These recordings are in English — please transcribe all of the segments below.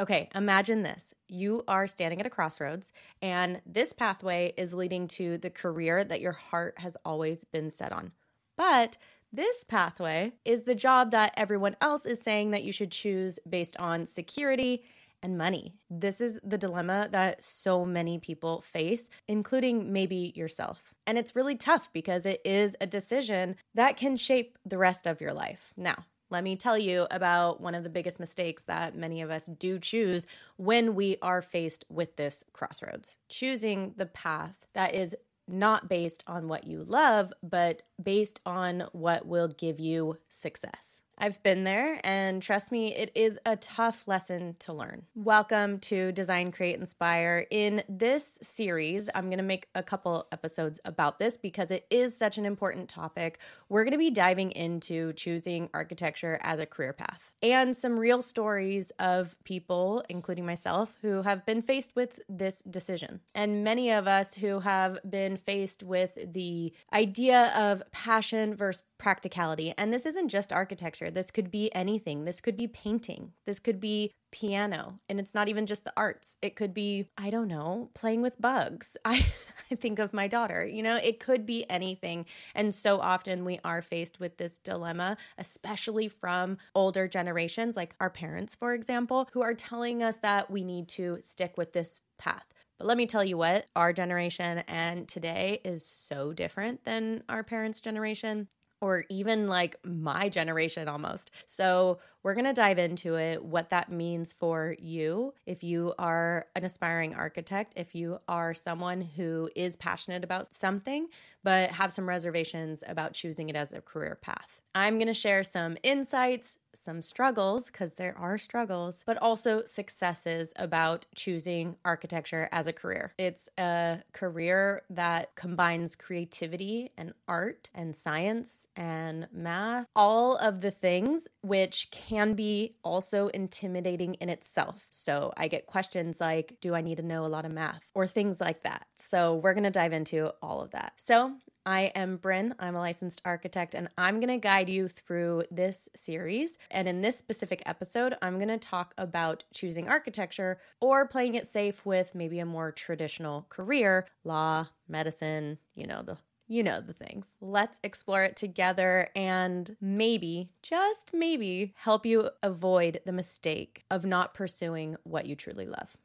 Okay, imagine this. You are standing at a crossroads, and this pathway is leading to the career that your heart has always been set on. But this pathway is the job that everyone else is saying that you should choose based on security and money. This is the dilemma that so many people face, including maybe yourself. And it's really tough because it is a decision that can shape the rest of your life. Now, let me tell you about one of the biggest mistakes that many of us do choose when we are faced with this crossroads. Choosing the path that is not based on what you love, but based on what will give you success. I've been there, and trust me, it is a tough lesson to learn. Welcome to Design, Create, Inspire. In this series, I'm going to make a couple episodes about this because it is such an important topic. We're going to be diving into choosing architecture as a career path and some real stories of people, including myself, who have been faced with this decision. And many of us who have been faced with the idea of passion versus practicality. And this isn't just architecture, this could be anything. This could be painting, this could be piano. And it's not even just the arts, it could be, I don't know, playing with bugs. I, I think of my daughter, you know, it could be anything. And so often we are faced with this dilemma, especially from older generations, like our parents, for example, who are telling us that we need to stick with this path. But let me tell you what, our generation and today is so different than our parents' generation or even like my generation almost. So, we're going to dive into it, what that means for you if you are an aspiring architect, if you are someone who is passionate about something, but have some reservations about choosing it as a career path. I'm going to share some insights, some struggles, because there are struggles, but also successes about choosing architecture as a career. It's a career that combines creativity and art and science and math, all of the things which can be also intimidating in itself. So I get questions like, do I need to know a lot of math or things like that? So we're going to dive into all of that. So I am Bryn. I'm a licensed architect, and I'm going to guide you through this series. And in this specific episode, I'm going to talk about choosing architecture or playing it safe with maybe a more traditional career, law, medicine, you know, the you know the things. Let's explore it together and maybe, just maybe, help you avoid the mistake of not pursuing what you truly love.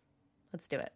Let's do it.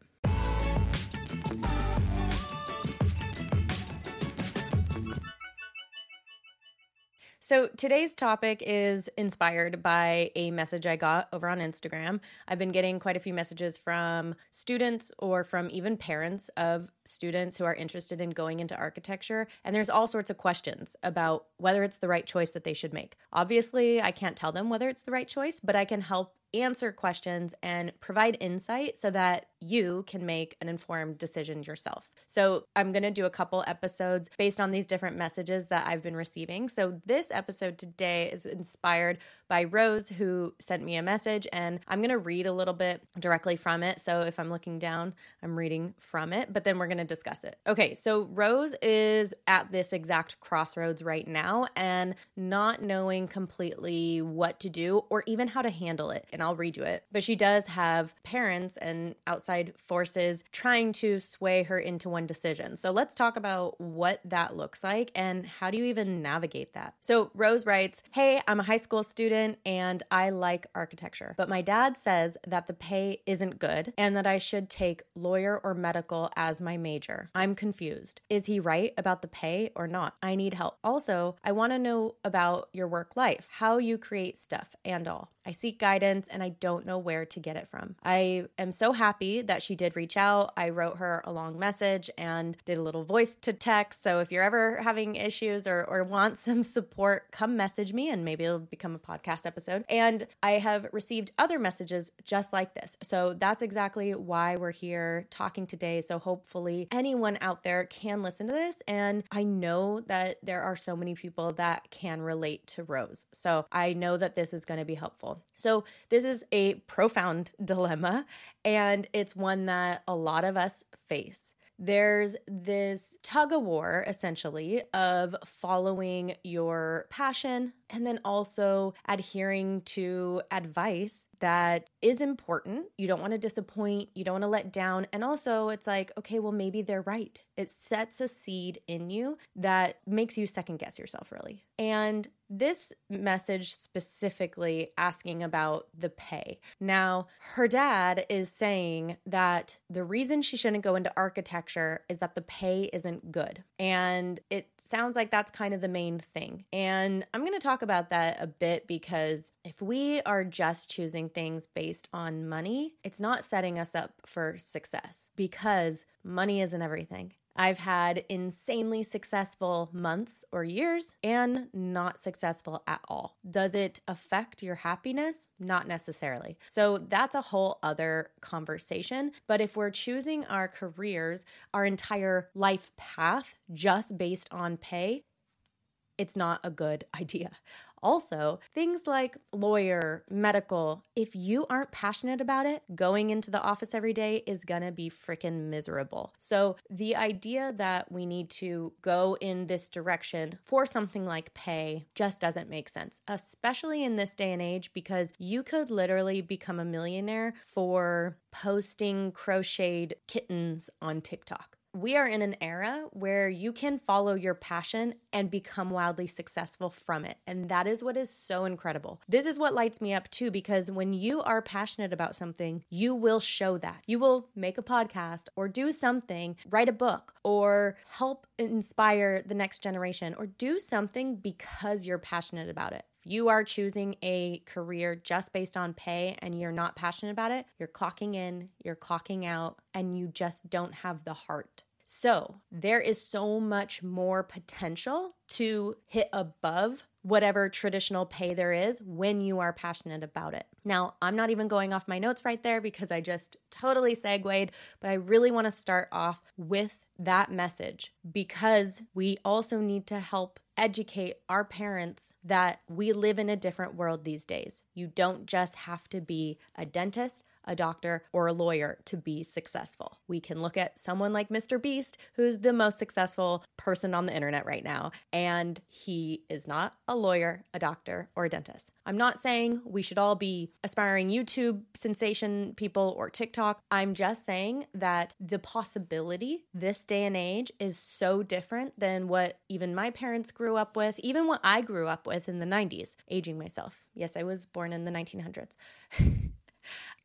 So today's topic is inspired by a message I got over on Instagram. I've been getting quite a few messages from students or from even parents of students who are interested in going into architecture. And there's all sorts of questions about whether it's the right choice that they should make. Obviously, I can't tell them whether it's the right choice, but I can help answer questions and provide insight so that you can make an informed decision yourself. So, I'm going to do a couple episodes based on these different messages that I've been receiving. So, this episode today is inspired by Rose, who sent me a message, and I'm going to read a little bit directly from it. So, if I'm looking down, I'm reading from it, but then we're going to discuss it. Okay, so Rose is at this exact crossroads right now and not knowing completely what to do or even how to handle it. And I'll redo it. But she does have parents and outside forces trying to sway her into one decision. So let's talk about what that looks like and how do you even navigate that. So Rose writes Hey, I'm a high school student and I like architecture, but my dad says that the pay isn't good and that I should take lawyer or medical as my major. I'm confused. Is he right about the pay or not? I need help. Also, I want to know about your work life, how you create stuff, and all. I seek guidance and I don't know where to get it from. I am so happy that she did reach out. I wrote her a long message and did a little voice to text. So if you're ever having issues or, or want some support, come message me and maybe it'll become a podcast episode. And I have received other messages just like this. So that's exactly why we're here talking today. So hopefully anyone out there can listen to this. And I know that there are so many people that can relate to Rose. So I know that this is going to be helpful. So, this is a profound dilemma, and it's one that a lot of us face. There's this tug of war, essentially, of following your passion and then also adhering to advice that is important. You don't want to disappoint, you don't want to let down. And also, it's like, okay, well, maybe they're right. It sets a seed in you that makes you second guess yourself, really. And this message specifically asking about the pay. Now, her dad is saying that the reason she shouldn't go into architecture is that the pay isn't good. And it sounds like that's kind of the main thing. And I'm going to talk about that a bit because if we are just choosing things based on money, it's not setting us up for success because money isn't everything. I've had insanely successful months or years and not successful at all. Does it affect your happiness? Not necessarily. So that's a whole other conversation. But if we're choosing our careers, our entire life path just based on pay, it's not a good idea. Also, things like lawyer, medical, if you aren't passionate about it, going into the office every day is gonna be freaking miserable. So, the idea that we need to go in this direction for something like pay just doesn't make sense, especially in this day and age, because you could literally become a millionaire for posting crocheted kittens on TikTok we are in an era where you can follow your passion and become wildly successful from it. And that is what is so incredible. This is what lights me up too, because when you are passionate about something, you will show that. You will make a podcast or do something, write a book or help inspire the next generation or do something because you're passionate about it you are choosing a career just based on pay and you're not passionate about it, you're clocking in, you're clocking out, and you just don't have the heart. So there is so much more potential to hit above whatever traditional pay there is when you are passionate about it. Now, I'm not even going off my notes right there because I just totally segued, but I really want to start off with that message because we also need to help educate our parents that we live in a different world these days. You don't just have to be a dentist, a doctor, or a lawyer to be successful. We can look at someone like Mr. Beast, who's the most successful person on the internet right now, and he is not a lawyer, a doctor, or a dentist. I'm not saying we should all be aspiring YouTube sensation people or TikTok. I'm just saying that the possibility this day and age is so different than what even my parents grew up with, even what I grew up with in the 90s, aging myself. Yes, I was born in the 1900s.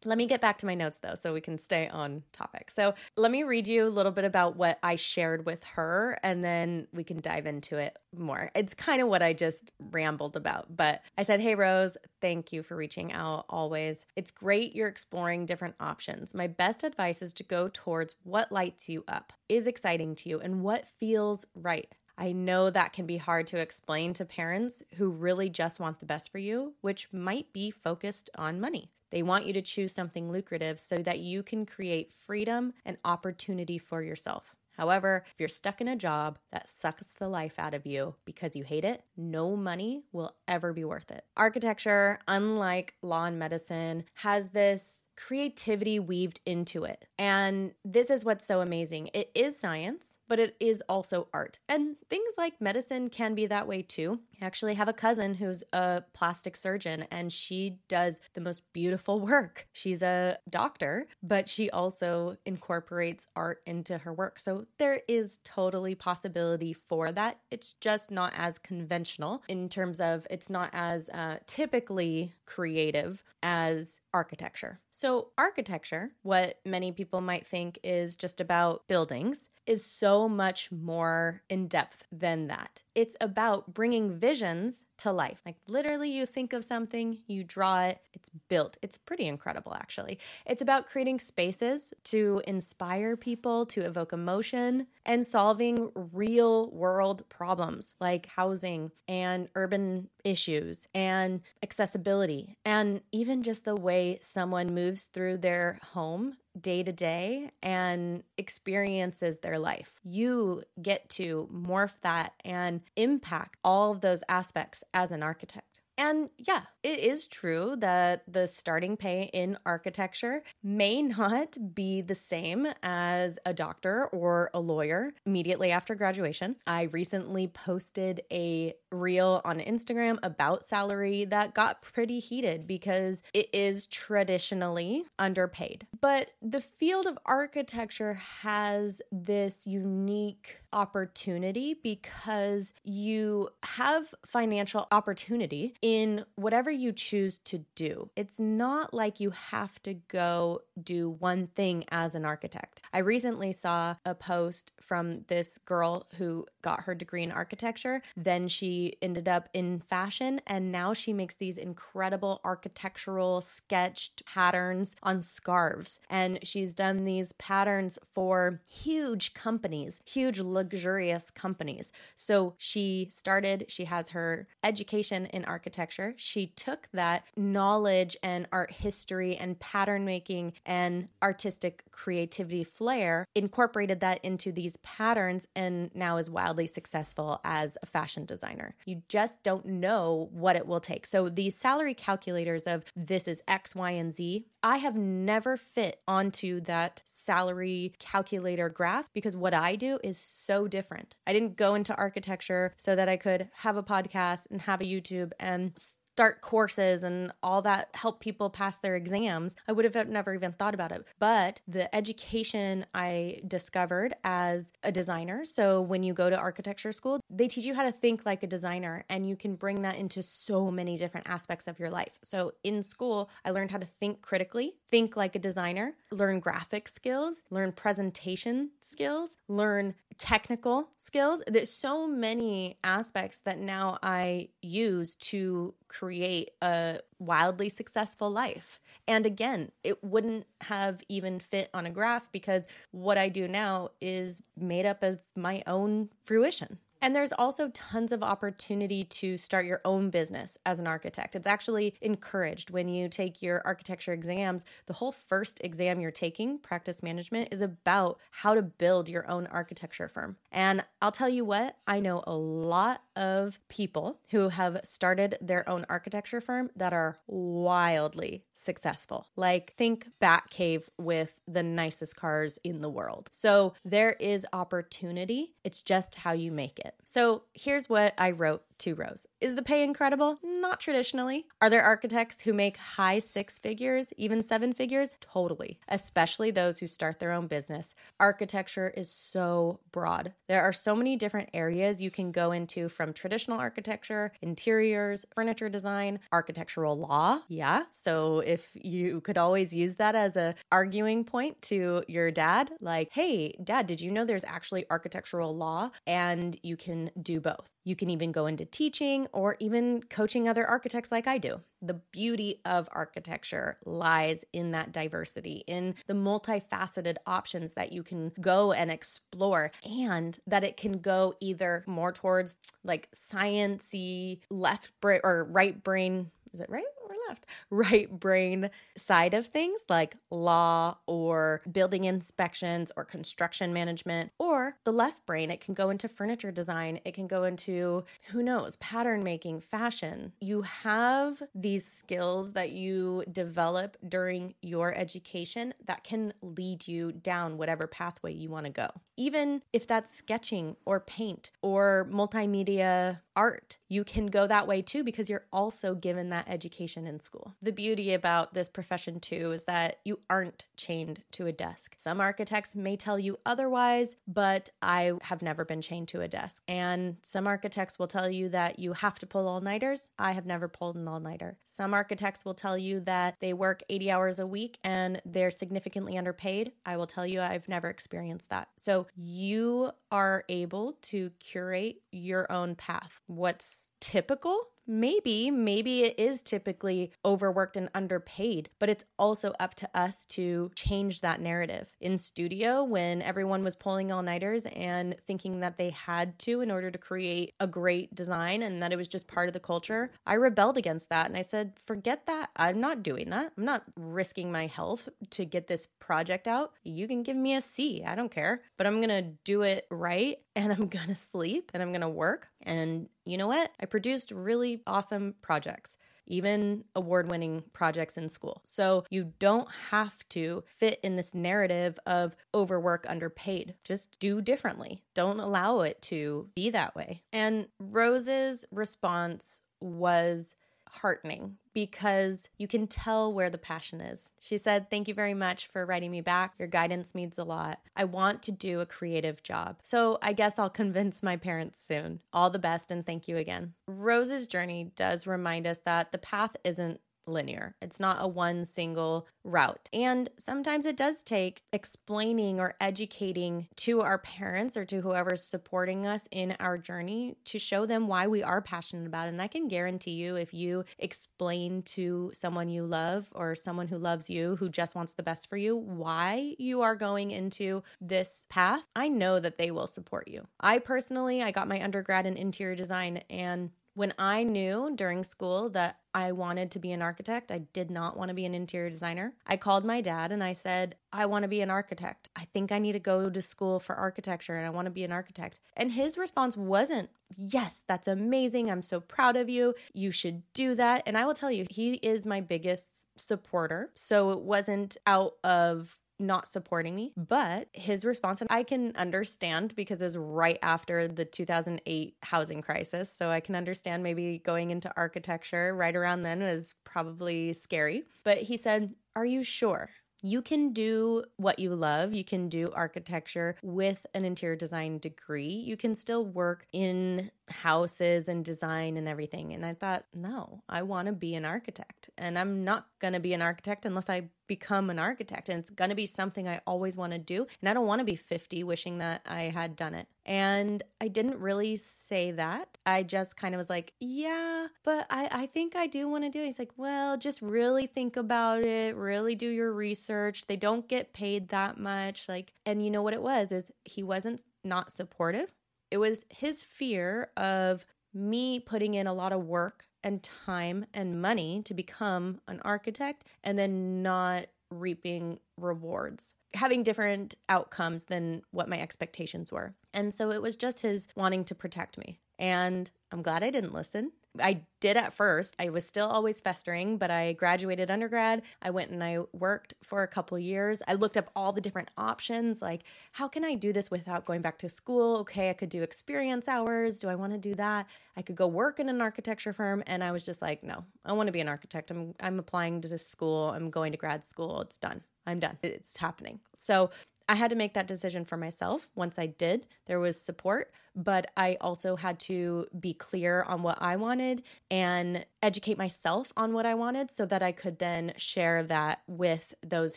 Let me get back to my notes though, so we can stay on topic. So, let me read you a little bit about what I shared with her, and then we can dive into it more. It's kind of what I just rambled about, but I said, Hey, Rose, thank you for reaching out always. It's great you're exploring different options. My best advice is to go towards what lights you up, is exciting to you, and what feels right. I know that can be hard to explain to parents who really just want the best for you, which might be focused on money. They want you to choose something lucrative so that you can create freedom and opportunity for yourself. However, if you're stuck in a job that sucks the life out of you because you hate it, no money will ever be worth it. Architecture, unlike law and medicine, has this creativity weaved into it. And this is what's so amazing. It is science, but it is also art. And things like medicine can be that way too. I actually have a cousin who's a plastic surgeon and she does the most beautiful work. She's a doctor, but she also incorporates art into her work. So there is totally possibility for that. It's just not as conventional in terms of it's not as uh, typically creative as architecture. So, architecture, what many people might think is just about buildings, is so much more in depth than that. It's about bringing visions to life. Like literally, you think of something, you draw it, it's built. It's pretty incredible, actually. It's about creating spaces to inspire people, to evoke emotion, and solving real world problems like housing and urban issues and accessibility, and even just the way someone moves through their home day to day and experiences their life. You get to morph that and impact all of those aspects as an architect. And yeah, it is true that the starting pay in architecture may not be the same as a doctor or a lawyer immediately after graduation. I recently posted a reel on Instagram about salary that got pretty heated because it is traditionally underpaid. But the field of architecture has this unique opportunity because you have financial opportunity in whatever you choose to do. It's not like you have to go do one thing as an architect. I recently saw a post from this girl who got her degree in architecture, then she ended up in fashion, and now she makes these incredible architectural sketched patterns on scarves. And she's done these patterns for huge companies, huge luxurious companies. So she started, she has her education in architecture. She took that knowledge and art history and pattern making and artistic creativity flair, incorporated that into these patterns, and now is wildly successful as a fashion designer. You just don't know what it will take. So these salary calculators of this is X, Y, and Z, I have never fit onto that salary calculator graph because what I do is so different. I didn't go into architecture so that I could have a podcast and have a YouTube and start courses and all that help people pass their exams, I would have never even thought about it. But the education I discovered as a designer, so when you go to architecture school, they teach you how to think like a designer and you can bring that into so many different aspects of your life. So in school, I learned how to think critically, think like a designer, learn graphic skills, learn presentation skills, learn technical skills. There's so many aspects that now I use to create a wildly successful life. And again, it wouldn't have even fit on a graph because what I do now is made up of my own fruition. And there's also tons of opportunity to start your own business as an architect. It's actually encouraged when you take your architecture exams. The whole first exam you're taking, practice management, is about how to build your own architecture firm. And I'll tell you what, I know a lot of people who have started their own architecture firm that are wildly successful. Like, think Batcave with the nicest cars in the world. So, there is opportunity. It's just how you make it. So here's what I wrote to Rose. Is the pay incredible? Not traditionally. Are there architects who make high six figures, even seven figures? Totally, especially those who start their own business. Architecture is so broad. There are so many different areas you can go into from traditional architecture, interiors, furniture design, architectural law. Yeah. So if you could always use that as a arguing point to your dad, like, hey, dad, did you know there's actually architectural law and you can do both? You can even go into teaching or even coaching other architects like I do. The beauty of architecture lies in that diversity, in the multifaceted options that you can go and explore, and that it can go either more towards like sciency, left brain or right brain. Is it right? Left, right brain side of things like law or building inspections or construction management, or the left brain, it can go into furniture design, it can go into who knows, pattern making, fashion. You have these skills that you develop during your education that can lead you down whatever pathway you want to go. Even if that's sketching or paint or multimedia art, you can go that way too because you're also given that education in school. The beauty about this profession too is that you aren't chained to a desk. Some architects may tell you otherwise, but I have never been chained to a desk. And some architects will tell you that you have to pull all nighters. I have never pulled an all nighter. Some architects will tell you that they work 80 hours a week and they're significantly underpaid. I will tell you I've never experienced that. So you are able to curate your own path. What's typical maybe, maybe it is typically overworked and underpaid, but it's also up to us to change that narrative. In studio, when everyone was pulling all nighters and thinking that they had to in order to create a great design and that it was just part of the culture, I rebelled against that and I said, forget that. I'm not doing that. I'm not risking my health to get this project out. You can give me a C. I don't care, but I'm going to do it right and I'm going to sleep and I'm going to work and you know what? I produced really awesome projects even award winning projects in school. So you don't have to fit in this narrative of overwork, underpaid. Just do differently. Don't allow it to be that way. And Rose's response was heartening because you can tell where the passion is. She said, Thank you very much for writing me back. Your guidance means a lot. I want to do a creative job. So I guess I'll convince my parents soon. All the best and thank you again. Rose's journey does remind us that the path isn't linear. It's not a one single route. And sometimes it does take explaining or educating to our parents or to whoever's supporting us in our journey to show them why we are passionate about it. And I can guarantee you, if you explain to someone you love or someone who loves you, who just wants the best for you, why you are going into this path, I know that they will support you. I personally, I got my undergrad in interior design and when I knew during school that I wanted to be an architect, I did not want to be an interior designer. I called my dad and I said, I want to be an architect. I think I need to go to school for architecture and I want to be an architect. And his response wasn't, Yes, that's amazing. I'm so proud of you. You should do that. And I will tell you, he is my biggest supporter. So it wasn't out of not supporting me. But his response, and I can understand because it was right after the 2008 housing crisis. So I can understand maybe going into architecture right around then was probably scary. But he said, Are you sure? you can do what you love. You can do architecture with an interior design degree. You can still work in houses and design and everything. And I thought, no, I want to be an architect. And I'm not going to be an architect unless I become an architect. And it's going to be something I always want to do. And I don't want to be 50 wishing that I had done it. And I didn't really say that. I just kind of was like, yeah, but I, I think I do want to do it. He's like, well, just really think about it, really do your research. They don't get paid that much. Like, and you know what it was is he wasn't not supportive. It was his fear of me putting in a lot of work and time and money to become an architect and then not reaping rewards, having different outcomes than what my expectations were. And so it was just his wanting to protect me. And I'm glad I didn't listen. I did at first. I was still always festering, but I graduated undergrad. I went and I worked for a couple years. I looked up all the different options like how can I do this without going back to school? Okay, I could do experience hours. Do I want to do that? I could go work in an architecture firm and I was just like, no. I want to be an architect. I'm I'm applying to school. I'm going to grad school. It's done. I'm done. It's happening. So I had to make that decision for myself. Once I did, there was support, but I also had to be clear on what I wanted and educate myself on what I wanted so that I could then share that with those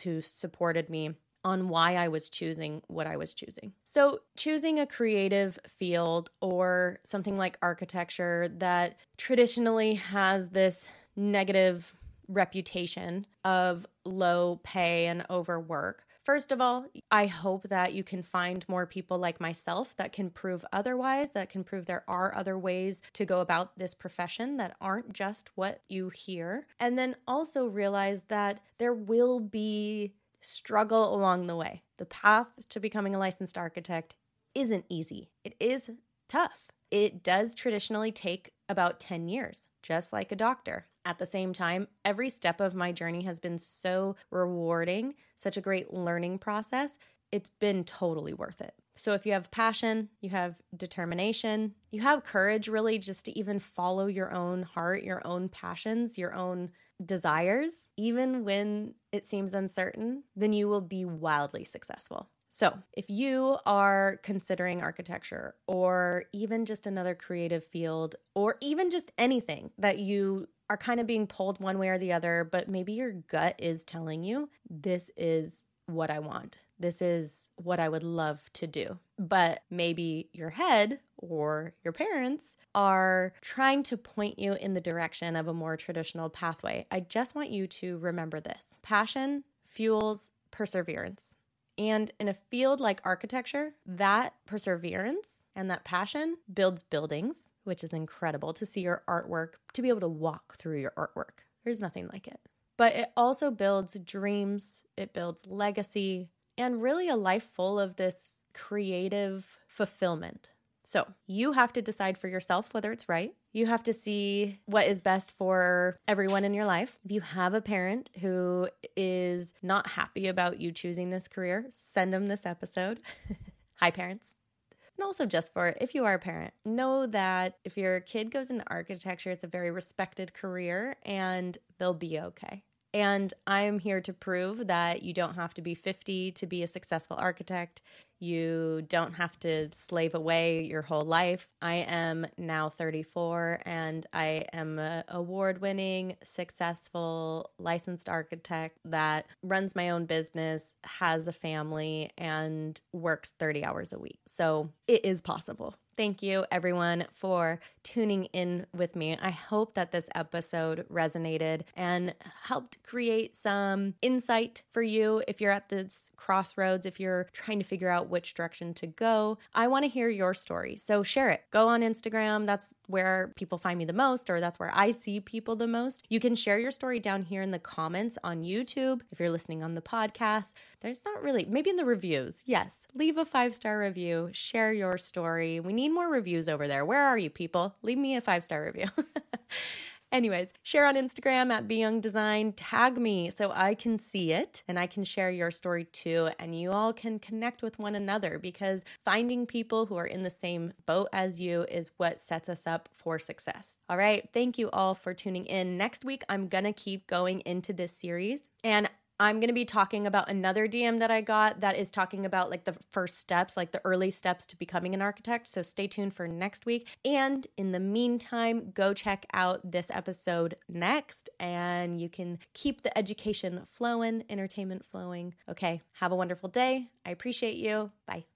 who supported me on why I was choosing what I was choosing. So, choosing a creative field or something like architecture that traditionally has this negative reputation of low pay and overwork. First of all, I hope that you can find more people like myself that can prove otherwise, that can prove there are other ways to go about this profession that aren't just what you hear. And then also realize that there will be struggle along the way. The path to becoming a licensed architect isn't easy, it is tough. It does traditionally take about 10 years, just like a doctor. At the same time, every step of my journey has been so rewarding, such a great learning process. It's been totally worth it. So, if you have passion, you have determination, you have courage really just to even follow your own heart, your own passions, your own desires, even when it seems uncertain, then you will be wildly successful. So, if you are considering architecture or even just another creative field or even just anything that you are kind of being pulled one way or the other, but maybe your gut is telling you this is what I want. This is what I would love to do. But maybe your head or your parents are trying to point you in the direction of a more traditional pathway. I just want you to remember this passion fuels perseverance. And in a field like architecture, that perseverance and that passion builds buildings, which is incredible to see your artwork, to be able to walk through your artwork. There's nothing like it. But it also builds dreams, it builds legacy, and really a life full of this creative fulfillment. So you have to decide for yourself whether it's right. You have to see what is best for everyone in your life. If you have a parent who is not happy about you choosing this career, send them this episode. Hi, parents. And also, just for if you are a parent, know that if your kid goes into architecture, it's a very respected career and they'll be okay. And I'm here to prove that you don't have to be 50 to be a successful architect. You don't have to slave away your whole life. I am now 34 and I am an award winning, successful, licensed architect that runs my own business, has a family, and works 30 hours a week. So it is possible. Thank you, everyone, for tuning in with me. I hope that this episode resonated and helped create some insight for you if you're at this crossroads, if you're trying to figure out which direction to go. I want to hear your story. So share it. Go on Instagram. That's where people find me the most, or that's where I see people the most. You can share your story down here in the comments on YouTube. If you're listening on the podcast, there's not really, maybe in the reviews. Yes, leave a five star review, share your story. We need need more reviews over there. Where are you, people? Leave me a five star review. Anyways, share on Instagram at B Young Design. Tag me so I can see it and I can share your story too. And you all can connect with one another because finding people who are in the same boat as you is what sets us up for success. All right. Thank you all for tuning in. Next week, I'm going to keep going into this series. And I'm going to be talking about another DM that I got that is talking about like the first steps, like the early steps to becoming an architect. So stay tuned for next week. And in the meantime, go check out this episode next and you can keep the education flowing, entertainment flowing. Okay, have a wonderful day. I appreciate you. Bye.